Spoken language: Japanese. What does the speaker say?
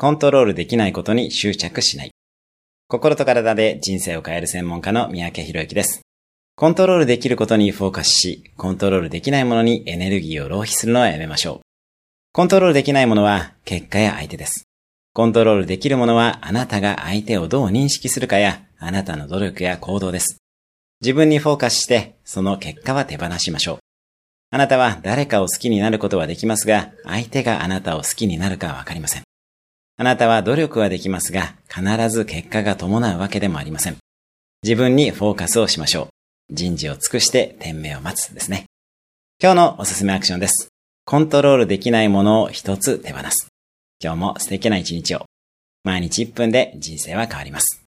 コントロールできないことに執着しない。心と体で人生を変える専門家の三宅博之です。コントロールできることにフォーカスし、コントロールできないものにエネルギーを浪費するのはやめましょう。コントロールできないものは結果や相手です。コントロールできるものはあなたが相手をどう認識するかや、あなたの努力や行動です。自分にフォーカスして、その結果は手放しましょう。あなたは誰かを好きになることはできますが、相手があなたを好きになるかはわかりません。あなたは努力はできますが、必ず結果が伴うわけでもありません。自分にフォーカスをしましょう。人事を尽くして天命を待つですね。今日のおすすめアクションです。コントロールできないものを一つ手放す。今日も素敵な一日を。毎日1分で人生は変わります。